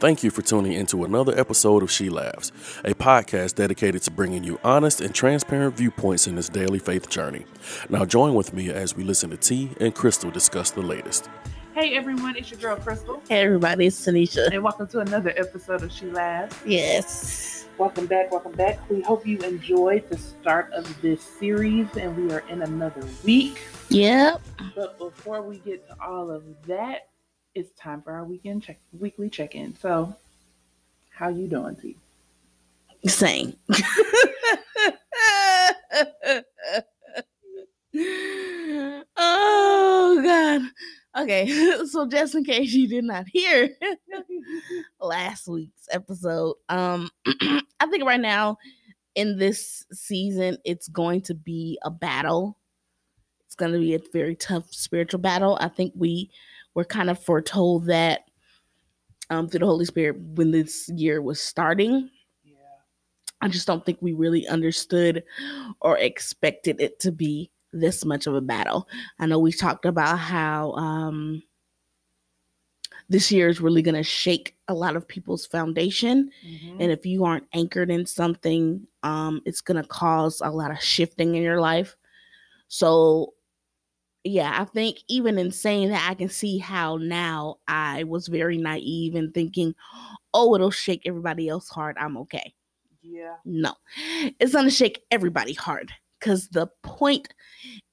Thank you for tuning into another episode of She Laughs, a podcast dedicated to bringing you honest and transparent viewpoints in this daily faith journey. Now, join with me as we listen to T and Crystal discuss the latest. Hey everyone, it's your girl Crystal, Hey everybody, it's Tanisha. and welcome to another episode of She Laughs. Yes. Welcome back, welcome back. We hope you enjoyed the start of this series, and we are in another week. Yep. But before we get to all of that, it's time for our weekend check, weekly check-in. So, how you doing, T? Same. oh God. Okay. So just in case you did not hear last week's episode, um I think right now in this season it's going to be a battle. It's going to be a very tough spiritual battle. I think we were kind of foretold that um through the Holy Spirit when this year was starting. yeah, I just don't think we really understood or expected it to be this much of a battle. I know we talked about how um, this year is really going to shake a lot of people's foundation. Mhm. And if you aren't anchored in something, um, it's going to cause a lot of shifting in your life. So, yeah, I think even in saying that, I can see how now I was very naive and thinking, oh, it'll shake everybody else hard. I'm okay. yeah, No, it's going to shake everybody hard because the point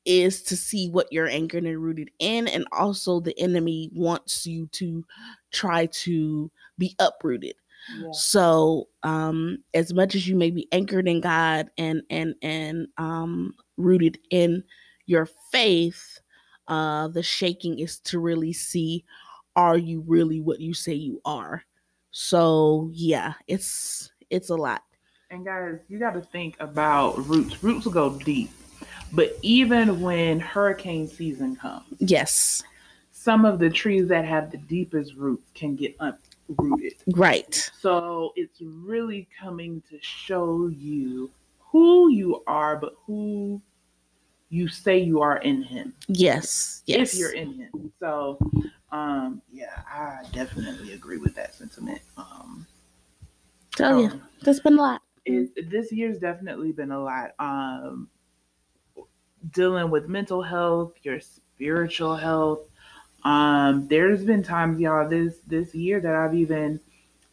is to see what you're anchored and rooted in. And also, the enemy wants you to try to be uprooted. yeah. So, um, as much as you may be anchored in God and and and um, rooted in your faith, uh, the shaking is to really see are you really what you say you are. So, yeah, it's it's a lot. And guys, you got to think about roots. Roots will go deep, but even when hurricane season comes. Yes, some of the trees that have the deepest roots can get uprooted. right. So it's really coming to show you who you are, but who you say you are in Him. Yes, yes. If you're in Him. So, um, yeah, I definitely agree with that sentiment. Um, Tell you, um, there's been a lot. it, this year's definitely been a lot. Um, dealing with mental health, your spiritual health. Um, there's been times, y'all, this this year that I've even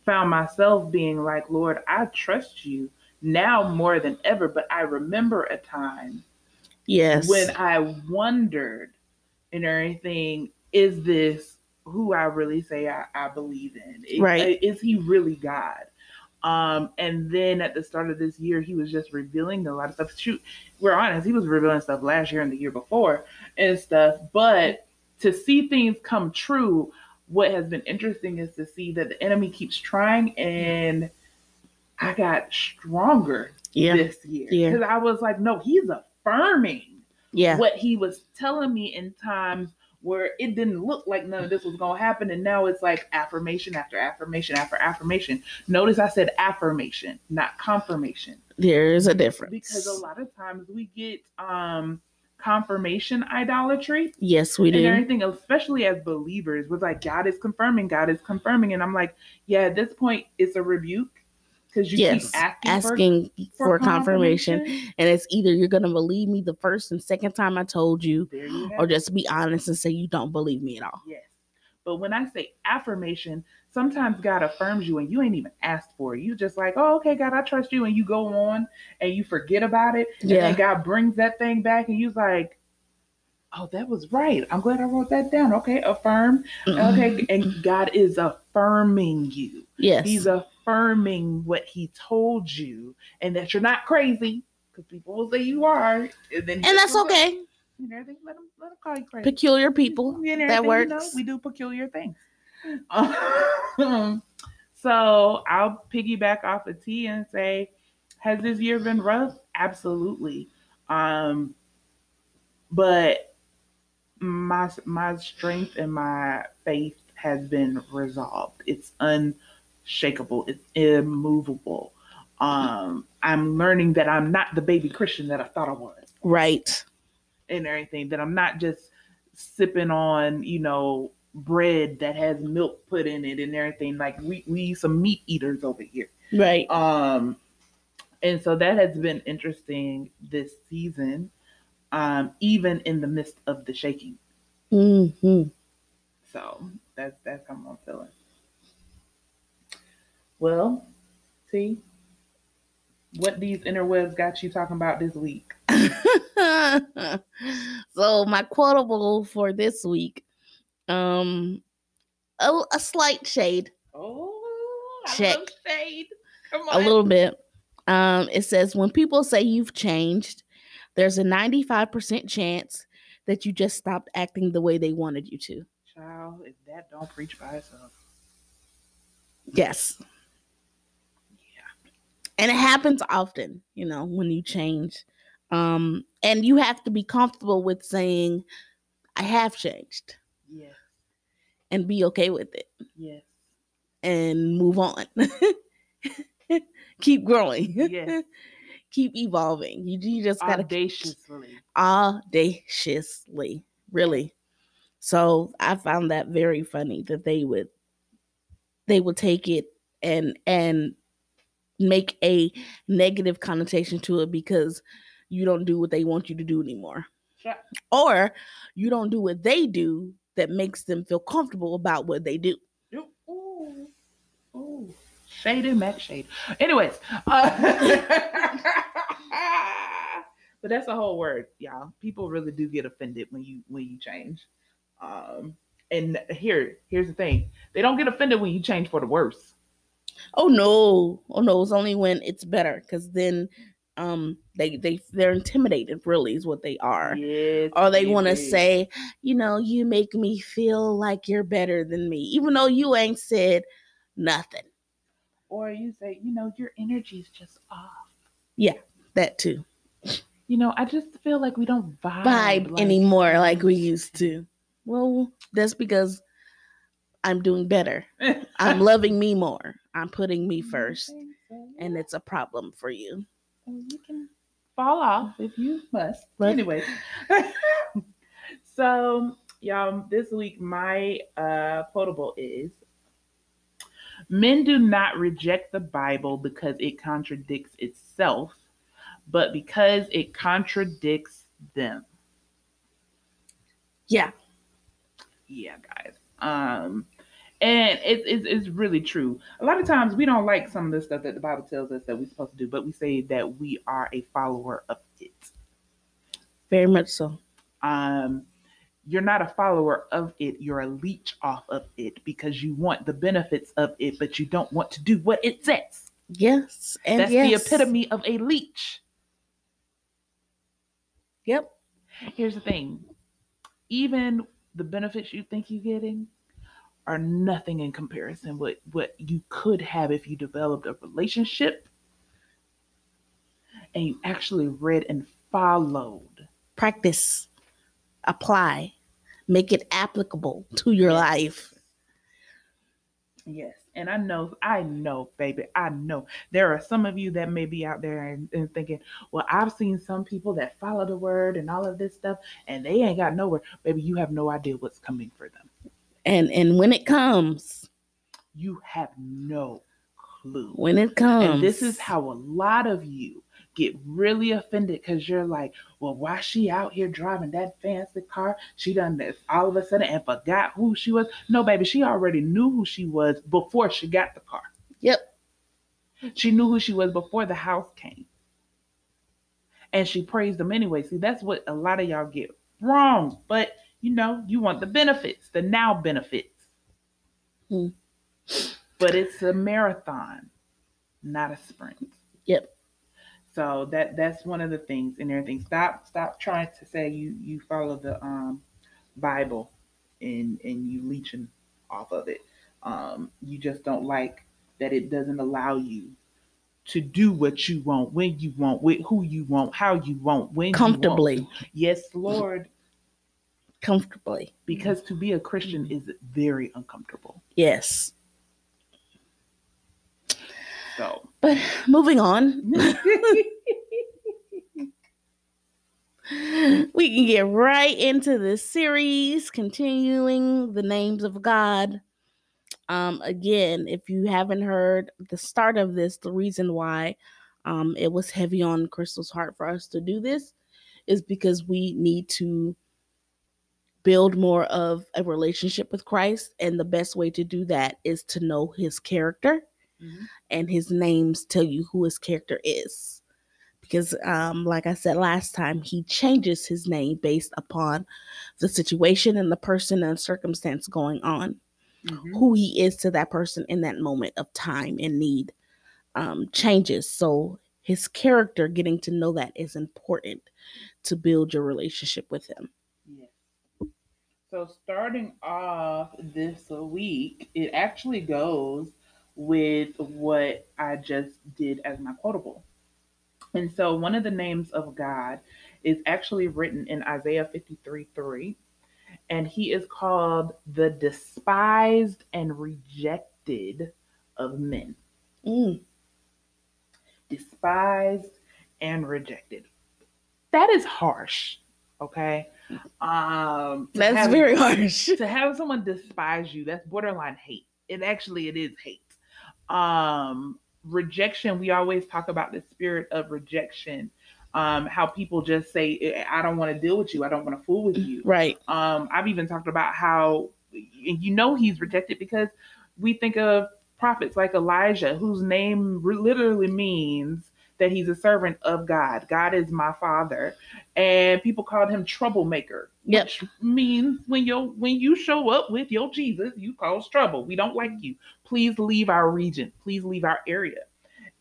found myself being like, Lord, I trust you now more than ever. But I remember a time Yes. when I wondered and everything, is this who I really say I, I believe in? Is- Right. Is he really God? Um, and then at the start of this year, he was just revealing a lot of stuff. Shoot, we're honest, he was revealing stuff last year and the year before and stuff. But to see things come true, what has been interesting is to see that the enemy keeps trying and I got stronger yeah. this year. Yeah. Because I was like, no, he's affirming Yeah. what he was telling me in times where it didn't look like none of this was going to happen. And now it's like affirmation after affirmation after affirmation. Notice I said affirmation, not confirmation. There's a difference. Because a lot of times we get um confirmation idolatry yes, we do. and everything, especially as believers, was like God is confirming, God is confirming. And I'm like, yeah, at this point, it's a rebuke because you yes. keep asking, Asking for, for, confirmation. And it's either you're going to believe me the first and second time I told you, you or just be honest and say you don't believe me at all. Yes. But when I say affirmation, sometimes God affirms you and you ain't even asked for it. You just like, oh, okay, God, I trust you. And you go on and you forget about it. And Yeah. then God brings that thing back and you're like, oh, that was right. I'm glad I wrote that down. Okay, affirm. Okay. And God is affirming you. Yes. He's affirming what he told you and that you're not crazy. Because people will say you are. And, then and that's okay. Know, they let them, let them call you crazy. Peculiar people. And That everything, you know, works. we do peculiar things. Um, so I'll piggyback off of T and say, has this year been rough? Absolutely. Um, but my my strength and my faith has been resolved. It's unshakable. It's immovable. Um, I'm learning that I'm not the baby Christian that I thought I was Right. and everything that I'm not just sipping on, you know, bread that has milk put in it and everything. Like we we some meat eaters over here. Right. Um, and so that has been interesting this season, um, even in the midst of the shaking. hmm So that's that's how I'm feeling. Well, see what these interwebs got you talking about this week. so my quotable for this week, um, a, a slight shade, Oh, Check. shade. A little bit. Um, it says when people say you've changed, there's a 95% chance that you just stopped acting the way they wanted you to. Child, if that don't preach by itself. Yes. And it happens often, you know, when you change. Um, and you have to be comfortable with saying, I have changed Yes, and be okay with it yes, and move on. Keep growing. Yes. Keep evolving. You, you just gotta audaciously. audaciously, really. So I found that very funny that they would they would take it and and make a negative connotation to it because you don't do what they want you to do anymore. Chi- Or you don't do what they do that makes them feel comfortable about what they do. Ooh, ooh, ooh. Shady Mac shade. Anyways, uh, but that's a whole word, y'all. People really do get offended when you when you change. Um, and here here's the thing: they don't get offended when you change for the worse. Oh no. Oh no, it's only when it's better because then um they they they're intimidated really is what they are. Yes, or they want to say, you know, you make me feel like you're better than me, even though you ain't said nothing. or you say, you know, your energy's just off. Yeah that too. You know, I just feel like we don't vibe, Vibe like anymore like we used to. Well, that's because I'm doing better. I'm loving me more. I'm putting me first, and it's a problem for you. You can fall off if you must. Right. Anyway, so y'all, this week my uh quotable is Men do not reject the Bible because it contradicts itself, but because it contradicts them. Yeah. Yeah, guys. Um, and it's, it's it's really true. A lot of times we don't like some of the stuff that the Bible tells us that we're supposed to do, but we say that we are a follower of it. Very much so. Um, you're not a follower of it; you're a leech off of it because you want the benefits of it, but you don't want to do what it says. Yes. And That's yes. the epitome of a leech. Yep. Here's the thing: even the benefits you think you're getting are nothing in comparison with what you could have if you developed a relationship and you actually read and followed. Practice. Apply. Make it applicable to your life. Yes. And I know, I know, baby, I know there are some of you that may be out there and, and thinking, well, I've seen some people that follow the word and all of this stuff, and they ain't got nowhere. Baby, you have no idea what's coming for them. And and when it comes, You have no clue. when it comes, And this is how a lot of you get really offended because you're like, well, why she out here driving that fancy car? She done this all of a sudden and forgot who she was. No, baby, she already knew who she was before she got the car. Yep. She knew who she was before the house came. And she praised them anyway. See, that's what a lot of y'all get wrong. But you know, you want the benefits, the now benefits. Hmm. But it's a marathon, not a sprint. Yep. So that that's one of the things and everything. Stop stop trying to say you you follow the um Bible and and you leeching off of it. Um you just don't like that it doesn't allow you to do what you want, when you want, with who you want, how you want, when you want comfortably. Yes, Lord, Comfortably. because to be a Christian is very uncomfortable. Yes. So But moving on. we can get right into this series, continuing the names of God. Um, again, if you haven't heard the start of this, the reason why um, it was heavy on Crystal's heart for us to do this is because we need to build more of a relationship with Christ. And the best way to do that is to know his character mm-hmm. and his names tell you who his character is. Because, um, like I said last time, he changes his name based upon the situation and the person and circumstance going on, mm-hmm. who he is to that person in that moment of time and need um, changes. So, his character, getting to know that is important to build your relationship with him. So starting off this week, it actually goes with what I just did as my quotable. And so one of the names of God is actually written in Isaiah 53 3. And he is called the despised and rejected of men. Mm. Despised and rejected. That is harsh. Okay. Um, that's very harsh. To have someone despise you, that's borderline hate. It actually it is hate. Um, rejection. We always talk about the spirit of rejection. Um, how people just say, "I don't want to deal with you. I don't want to fool with you." Right. Um, I've even talked about how you know he's rejected because we think of prophets like Elijah, whose name literally means that he's a servant of God. God is my father. And people called him troublemaker. Yep. Which means when you when you show up with your Jesus, you cause trouble. We don't like you. Please leave our region. Please leave our area.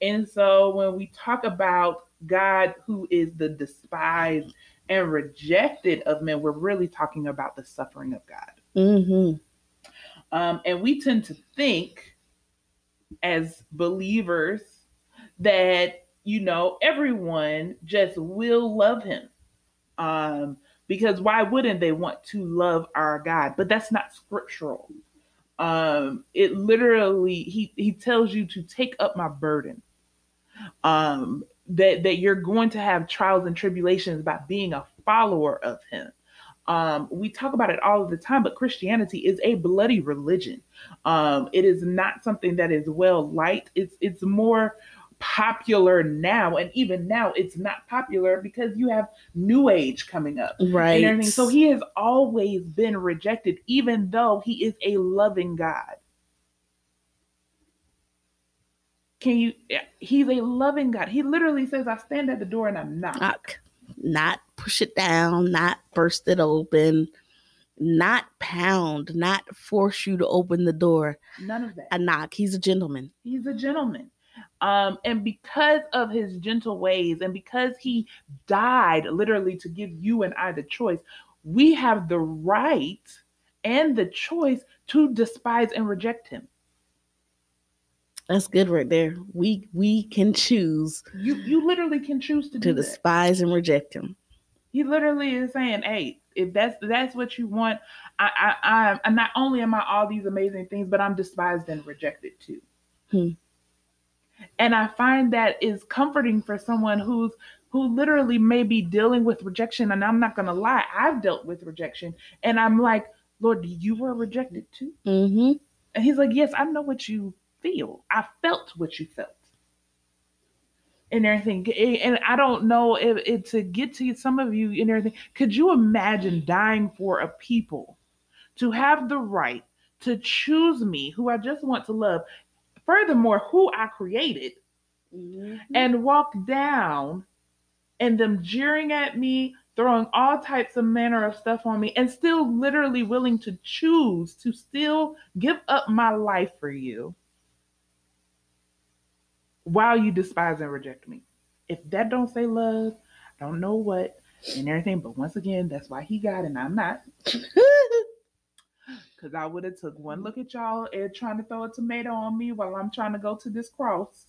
And so when we talk about God who is the despised and rejected of men, we're really talking about the suffering of God. Mm-hmm. Um, and we tend to think as believers that you know, everyone just will love him. Um, because why wouldn't they want to love our God? But that's not scriptural. Um, it literally he he tells you to take up my burden. Um, that that you're going to have trials and tribulations by being a follower of him. Um, we talk about it all the time, but Christianity is a bloody religion. Um, it is not something that is well liked. It's it's more popular now and even now it's not popular because you have new age coming up. Right. And so he has always been rejected even though he is a loving god. Can you he's a loving god. He literally says i stand at the door and i knock. Knock. Not push it down not burst it open not pound not force you to open the door. None of that. A knock. He's a gentleman. He's a gentleman um, and because of his gentle ways, and because he died literally to give you and I the choice, we have the right and the choice to despise and reject him. That's good right there. We we can choose. You you literally can choose to, to despise that. and reject him. He literally is saying, "Hey, if that's that's what you want, I I I'm not only am I all these amazing things, but I'm despised and rejected too." Hmm. And I find that is comforting for someone who's who literally may be dealing with rejection. And I'm not gonna lie, I've dealt with rejection, and I'm like, Lord, you were rejected too. Mm-hmm. And He's like, Yes, I know what you feel. I felt what you felt. And everything, and I don't know if, if to get to some of you and everything. Could you imagine dying for a people to have the right to choose me, who I just want to love, furthermore, who I created, mm-hmm. and walk down and them jeering at me, throwing all types of manner of stuff on me, and still literally willing to choose to still give up my life for you while you despise and reject me. If that don't say love, I don't know what and everything. But once again, that's why he got it and I'm not. because I would have took one look at y'all and trying to throw a tomato on me while I'm trying to go to this cross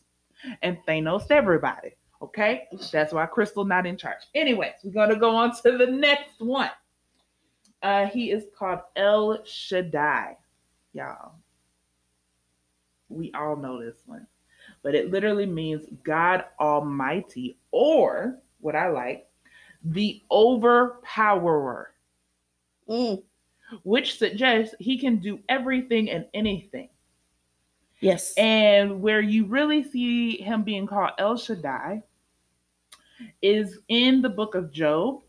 and Thanos everybody. Okay, that's why Crystal not in charge. Anyways, we're gonna go on to the next one. Uh, he is called El Shaddai, y'all. We all know this one, but it literally means God Almighty, or what I like, the overpowerer, Mm, which suggests he can do everything and anything. yes. And where you really see him being called El Shaddai is in the book of Job.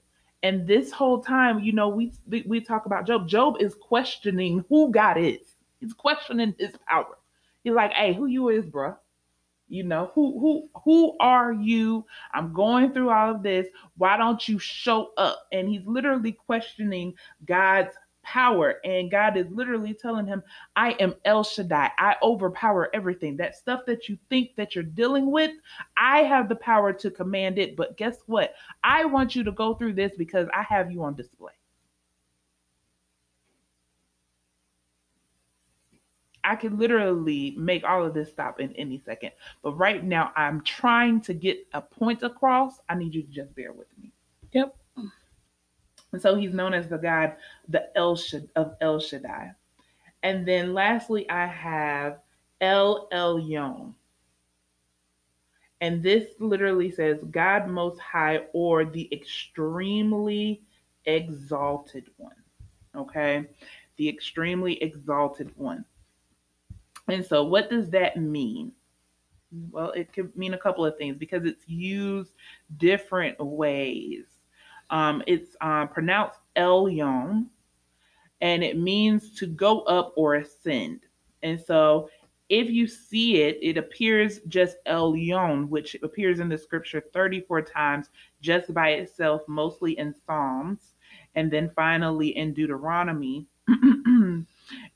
And this whole time, you know, we we talk about Job. Job is questioning who God is. He's questioning his power. He's like, "Hey, who you is, bruh? You know, who who who are you? I'm going through all of this. Why don't you show up?" And he's literally questioning God's power. And God is literally telling him, I am El Shaddai. I overpower everything. That stuff that you think that you're dealing with, I have the power to command it. But guess what? I want you to go through this because I have you on display. I could literally make all of this stop in any second. But right now, I'm trying to get a point across. I need you to just bear with me. Yep. And so he's known as the God, the El Shad- of El Shaddai. And then lastly, I have El Elyon. And this literally says God Most High or the extremely exalted one. Okay? The extremely exalted one. And so, what does that mean? Well, it could mean a couple of things because it's used different ways. Um, it's uh, pronounced Elyon, and it means to go up or ascend. And so, if you see it, it appears just Elyon, which appears in the scripture 34 times just by itself, mostly in Psalms, and then finally in Deuteronomy.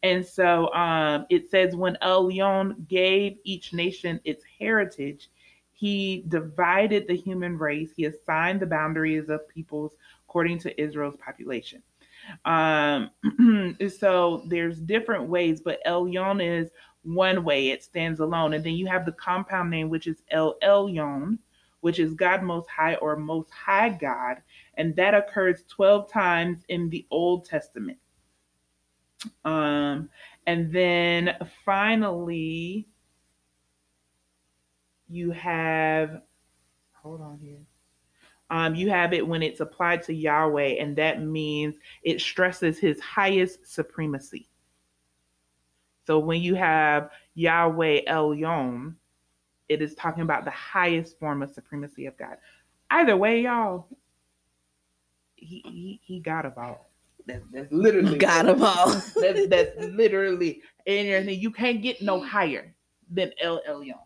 and so um, it says, when Elyon gave each nation its heritage, he divided the human race. He assigned the boundaries of peoples according to Israel's population. Um, so there's different ways, but Elyon is one way. It stands alone, and then you have the compound name, which is El Elyon, which is God Most High or Most High God, and that occurs 12 times in the Old Testament. Um, and then finally, you have, hold on here. Um, you have it when it's applied to Yahweh, and that means it stresses his highest supremacy. So when you have Yahweh Elyon, it is talking about the highest form of supremacy of God. Either way, y'all, he he, he got them all. That's, that's literally Got them all. that's, that's literally and. You can't get no higher than El Elyon.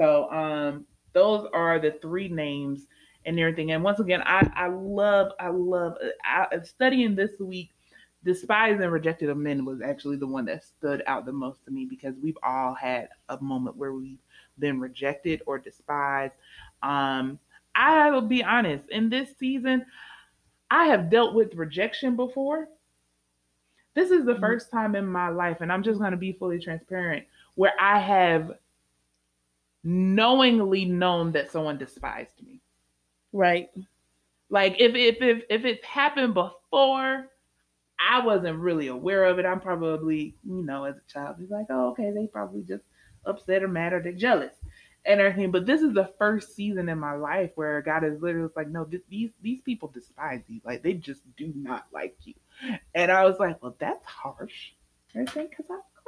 So um those are the three names and everything. And once again, I I love I love I, studying this week. Despised and rejected of men was actually the one that stood out the most to me because we've all had a moment where we've been rejected or despised. Um, I will be honest, in this season, I have dealt with rejection before. This is the Mhm. first time in my life, and I'm just going to be fully transparent, where I have knowingly known that someone despised me. Right. Like if if if if it's happened before, I wasn't really aware of it. I'm probably, you know, as a child, be like, oh, okay, they probably just upset or mad or they're jealous and everything. But this is the first season in my life where God is literally like, no, th- these these people despise you. Like they just do not like you. And I was like, well, that's harsh. Everything because. Wh-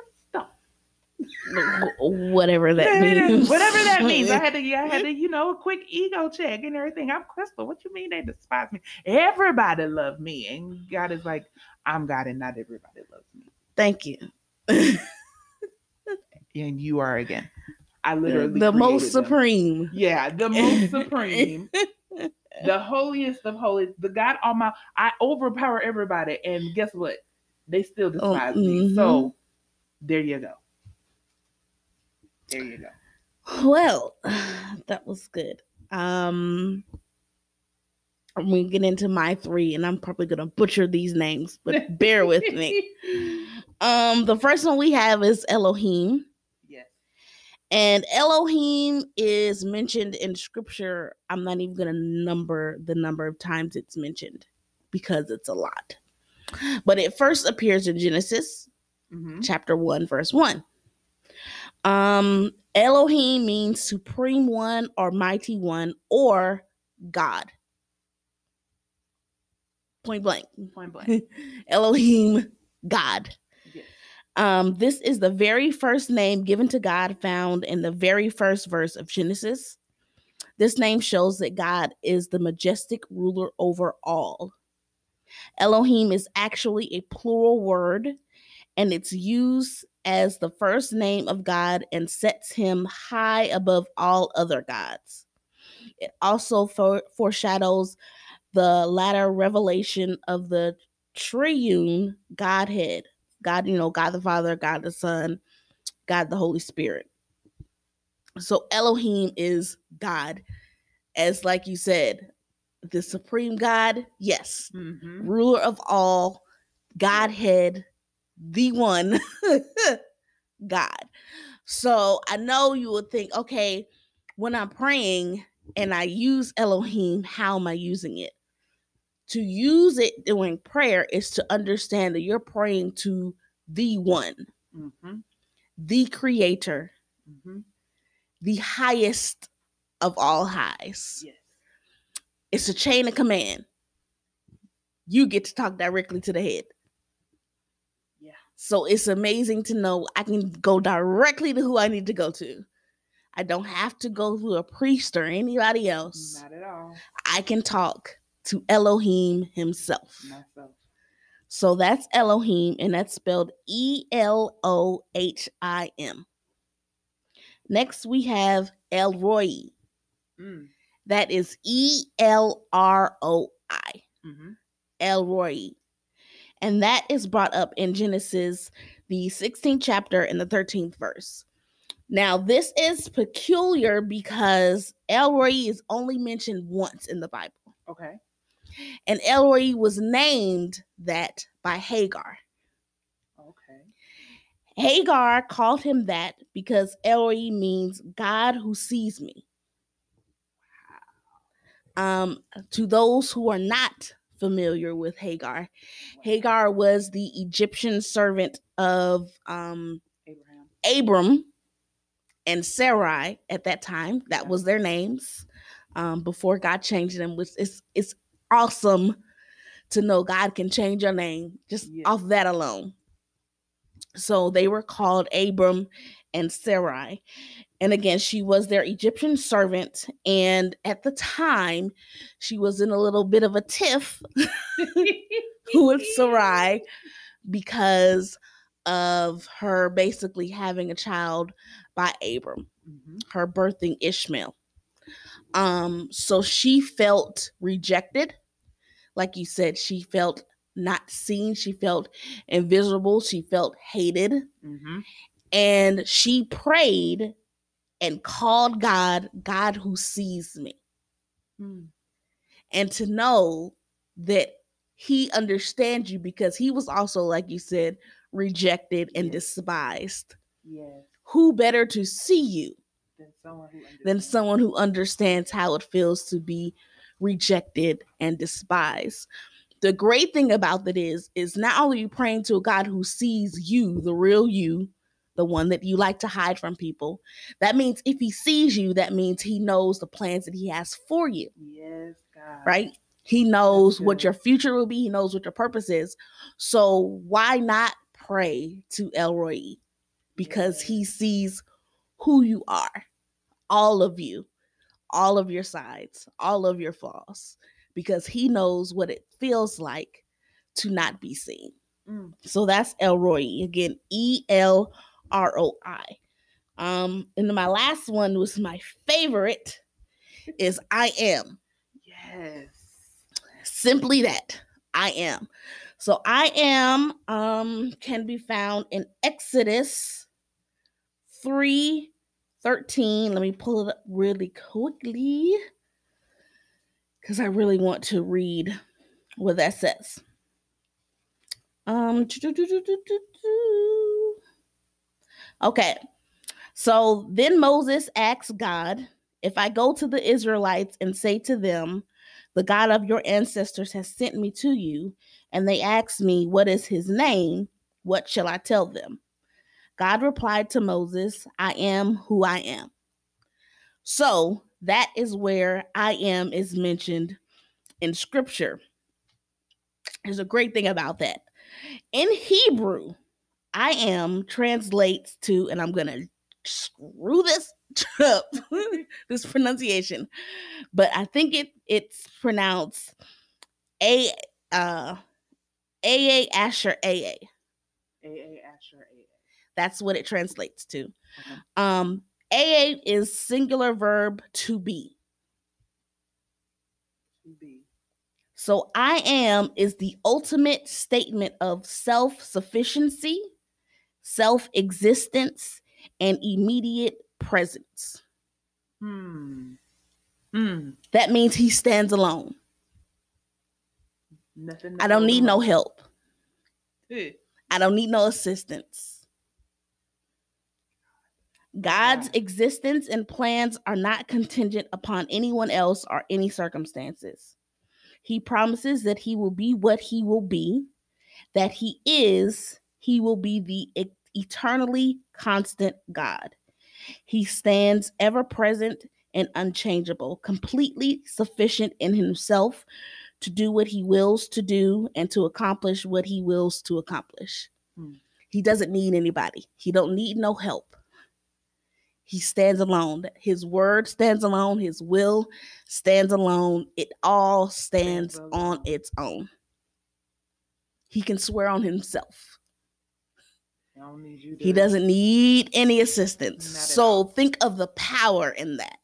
Whatever that means. Whatever that means. I had to, I had to, you know, a quick ego check and everything. I'm Crystal. What you mean they despise me? Everybody love me. And God is like, I'm God and not everybody loves me. Thank you. And you are again. I literally the most them. supreme. Yeah, the most supreme, the holiest of holies, the God Almighty. I overpower everybody, and guess what? They still Oh, despise me. mhm. So there you go. There you go. Well, that was good. Um I'm gonna get into my three, and I'm probably gonna butcher these names, but bear with me. Um, the first one we have is Elohim, yes. and Elohim is mentioned in scripture. I'm not even gonna number the number of times it's mentioned because it's a lot. But it first appears in Genesis hmm chapter 1 verse 1 um elohim means supreme one or mighty one or god point blank. Point blank. Elohim, God. Yes. Um, this is the very first name given to God found in the very first verse of Genesis. This name shows that God is the majestic ruler over all. Elohim is actually a plural word, and it's used as the first name of God and sets him high above all other gods. It also fore- foreshadows the latter revelation of the triune Godhead God, you know, God the Father, God the Son, God the Holy Spirit. So Elohim is God. As like you said, the supreme God, yes, Mm-hmm. ruler of all, Godhead, the one God. So I know you would think, okay, when I'm praying and I use Elohim, how am I using it? To use it during prayer is to understand that you're praying to the one, Mm-hmm. the creator, Mm-hmm. the highest of all highs. Yes. It's a chain of command. You get to talk directly to the head. Yeah. So it's amazing to know I can go directly to who I need to go to. I don't have to go through a priest or anybody else. Not at all. I can talk to Elohim himself. Myself. So that's Elohim, and that's spelled E L O H I M. Next, we have El Roi. Mm. That is E L R O I. Mm-hmm. El Roi. And that is brought up in Genesis, the 16th chapter and the 13th verse. Now, this is peculiar because El Roi is only mentioned once in the Bible. Okay. And El Roi was named that by Hagar. Okay. Hagar called him that because El Roi means God who sees me. Um, to those who are not familiar with Hagar, Hagar was the Egyptian servant of um, Abraham. Abram and Sarai at that time. That was their names um, before God changed them. Which it's it's awesome to know God can change your name just off that alone. So they were called Abram and Sarai. And again, she was their Egyptian servant. And at the time, she was in a little bit of a tiff with Sarai because of her basically having a child by Abram, Mm-hmm. her birthing Ishmael. Um, so she felt rejected. Like you said, she felt not seen, she felt invisible, she felt hated, Mm-hmm. and she prayed and called God, God who sees me Mm. and to know that he understands you because he was also like you said rejected and Yes. despised Yes. who better to see you Than someone who than understands. someone who understands how it feels to be rejected and despised the great thing about that is is not only you praying to a god who sees you the real you the one that you like to hide from people that means if he sees you that means he knows the plans that he has for you Yes, God. right? He knows what your future will be. He knows what your purpose is. So why not pray to El Roi? Because he sees who you are, all of you, all of your sides, all of your flaws, because he knows what it feels like to not be seen. Mm. So that's El Roi. Again, E L R O I. Um, and then my last one was my favorite is I am. Yes. simply that i am. So i am um can be found in exodus 3 13 let me pull it up really quickly because i really want to read what that says. Um okay so then moses asks god if i go to the israelites and say to them the God of your ancestors has sent me to you, and they ask me, What is his name? What shall I tell them? God replied to Moses, I am who I am. So that is where I am is mentioned in scripture. There's a great thing about that. In Hebrew, I am translates to, and I'm gonna screw this up, this pronunciation, but I think it it's pronounced a uh A A Asher A A. A A Asher A A. That's what it translates to. Okay. Um, AA is singular verb to be. To be. So I am is the ultimate statement of self sufficiency, self existence, and immediate presence. Hmm. Hmm. That means he stands alone. Nothing. I don't need no help. Eh. I don't need no assistance. God's Yeah. existence and plans are not contingent upon anyone else or any circumstances. He promises that he will be what he will be, that he is, he will be the e- eternally constant God. He stands ever present and unchangeable, completely sufficient in himself to do what he wills to do and to accomplish what he wills to accomplish. Hmm. He doesn't need anybody. He don't need no help. He stands alone. His word stands alone. His will stands alone. It all Stands on its own. He can swear on himself. I don't need you. To, He doesn't need any assistance. So all. think of the power in that.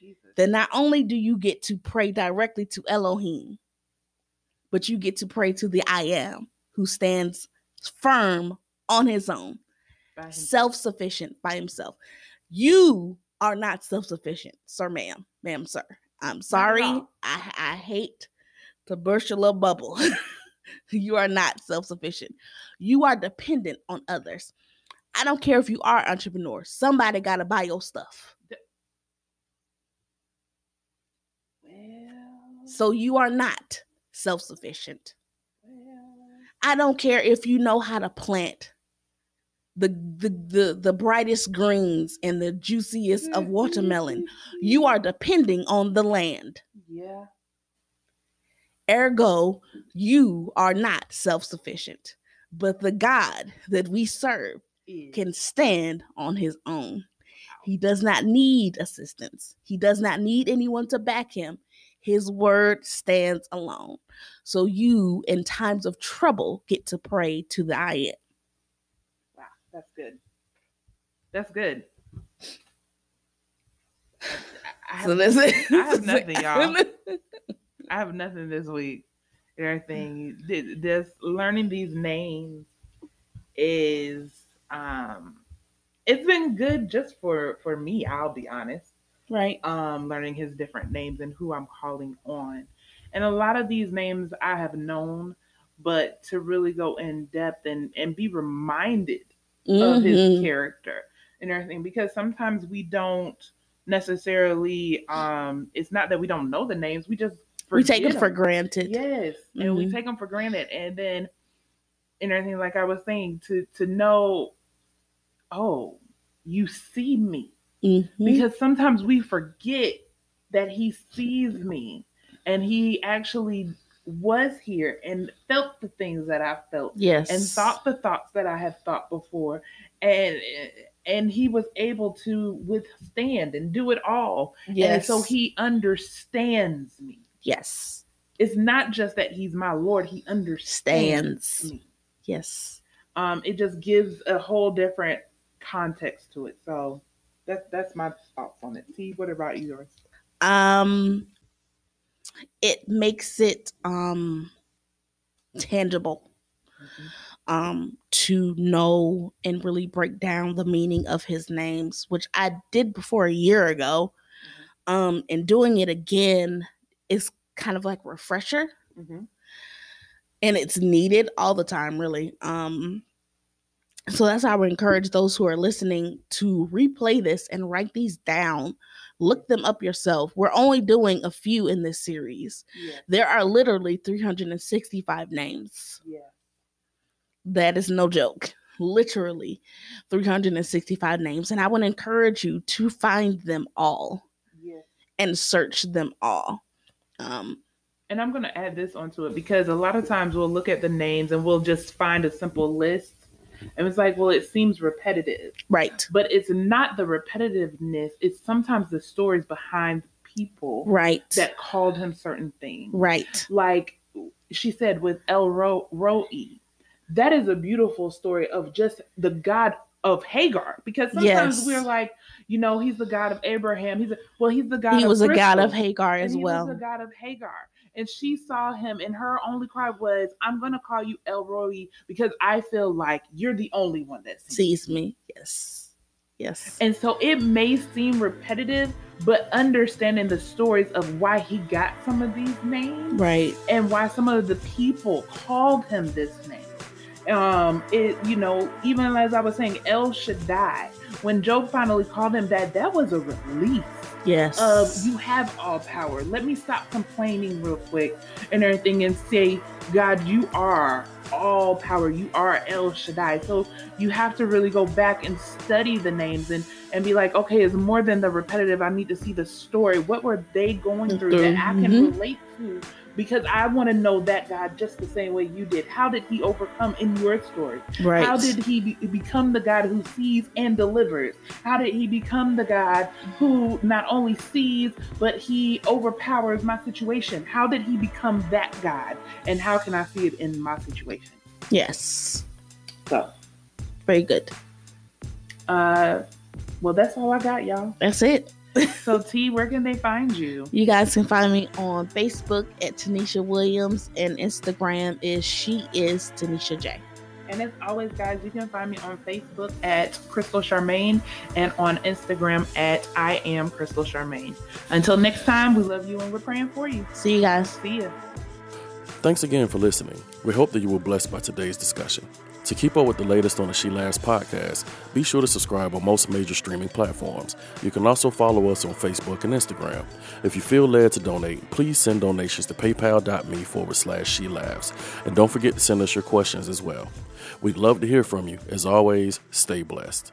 Jesus. Then not only do you get to pray directly to Elohim, but you get to pray to the I am who stands firm on his own, self sufficient by himself. You are not self sufficient, sir, ma'am, ma'am, sir. I'm sorry. I, I hate to burst your little bubble. you are not self sufficient. You are dependent on others. I don't care if you are entrepreneur. Somebody got to buy your stuff. Well, So you are not self sufficient. well. I don't care if you know how to plant the, the the the brightest greens and the juiciest of watermelon. You are depending on the land. Yeah. Ergo, you are not self-sufficient. But the God that we serve can stand on his own. He does not need assistance. He does not need anyone to back him. His word stands alone. So you, in times of trouble, get to pray to the I am. Wow, that's good. That's good. I, I So have, that's it. I have nothing, y'all. I have nothing this week. Everything th- just learning these names is um it's been good just for for me, I'll be honest. right. um, learning his different names and who I'm calling on. And a lot of these names I have known, but to really go in depth and, and be reminded of his Mhm. character and everything, because sometimes we don't necessarily, um, it's not that we don't know the names, we just We take them forget for granted. Yes, and we Mhm. take them for granted, and then and everything like I was saying to to know, oh, you see me Mhm. because sometimes we forget that he sees me and he actually was here and felt the things that I felt Yes. and thought the thoughts that I have thought before and and he was able to withstand and do it all Yes. and so he understands me yes it's not just that he's my lord he understands stands. me Yes. um it just gives a whole different context to it so that's that's my thoughts on it see what about yours Um, it makes it um tangible. um, to know and really break down the meaning of his names, which I did before a year ago. Um, and doing it again is kind of like refresher, Mm-hmm. and it's needed all the time, really. Um, so that's how I would encourage those who are listening to replay this and write these down. Look them up yourself. We're only doing a few in this series. Yeah, There are literally 365 names. yeah. That is no joke. Literally 365 names. And I would encourage you to find them all Yeah. and search them all. Um, and I'm going to add this onto it because a lot of times we'll look at the names and we'll just find a simple list. And it's like, well, it seems repetitive. Right. But it's not the repetitiveness, it's sometimes the stories behind people right. that called him certain things. Right. Like she said with El Ro- Roi, that is a beautiful story of just the God of Hagar. Because sometimes Yes. we're like, you know, he's the God of Abraham. He's a, well, he's the God. He was a god of Hagar as he well. the God of Hagar. And she saw him, and her only cry was, I'm going to call you El Roi because I feel like you're the only one that sees. Sees me. Yes. Yes. And so it may seem repetitive, but understanding the stories of why he got some of these names right. and why some of the people called him this name. Um, it you know, even as I was saying, El Shaddai, when Job finally called him that, that was a relief. Yes. of you have all power. Let me stop complaining real quick and everything and say, God, you are all power. You are El Shaddai. So you have to really go back and study the names and and be like, okay, it's more than the repetitive. I need to see the story. What were they going through that I can Mhm. relate to? Because I want to know that God just the same way you did. How did he overcome in your story? right. How did he be- become the God who sees and delivers? How did he become the God who not only sees, but he overpowers my situation? How did he become that God? And how can I see it in my situation? yes. So, Very good. uh, well, that's all I got, y'all. That's it. So, T, where can they find you? You guys can find me on Facebook at Tanisha Williams and Instagram is she is Tanisha J. And as always, guys, you can find me on Facebook at Crystal Charmaine and on Instagram at I am Crystal Charmaine. Until next time, we love you and we're praying for you. See you guys. See ya. Thanks again for listening. We hope that you were blessed by today's discussion. To keep up with the latest on the She Laughs podcast, be sure to subscribe on most major streaming platforms. You can also follow us on Facebook and Instagram. If you feel led to donate, please send donations to paypal.me forward slash She Laughs. And don't forget to send us your questions as well. We'd love to hear from you. As always, stay blessed.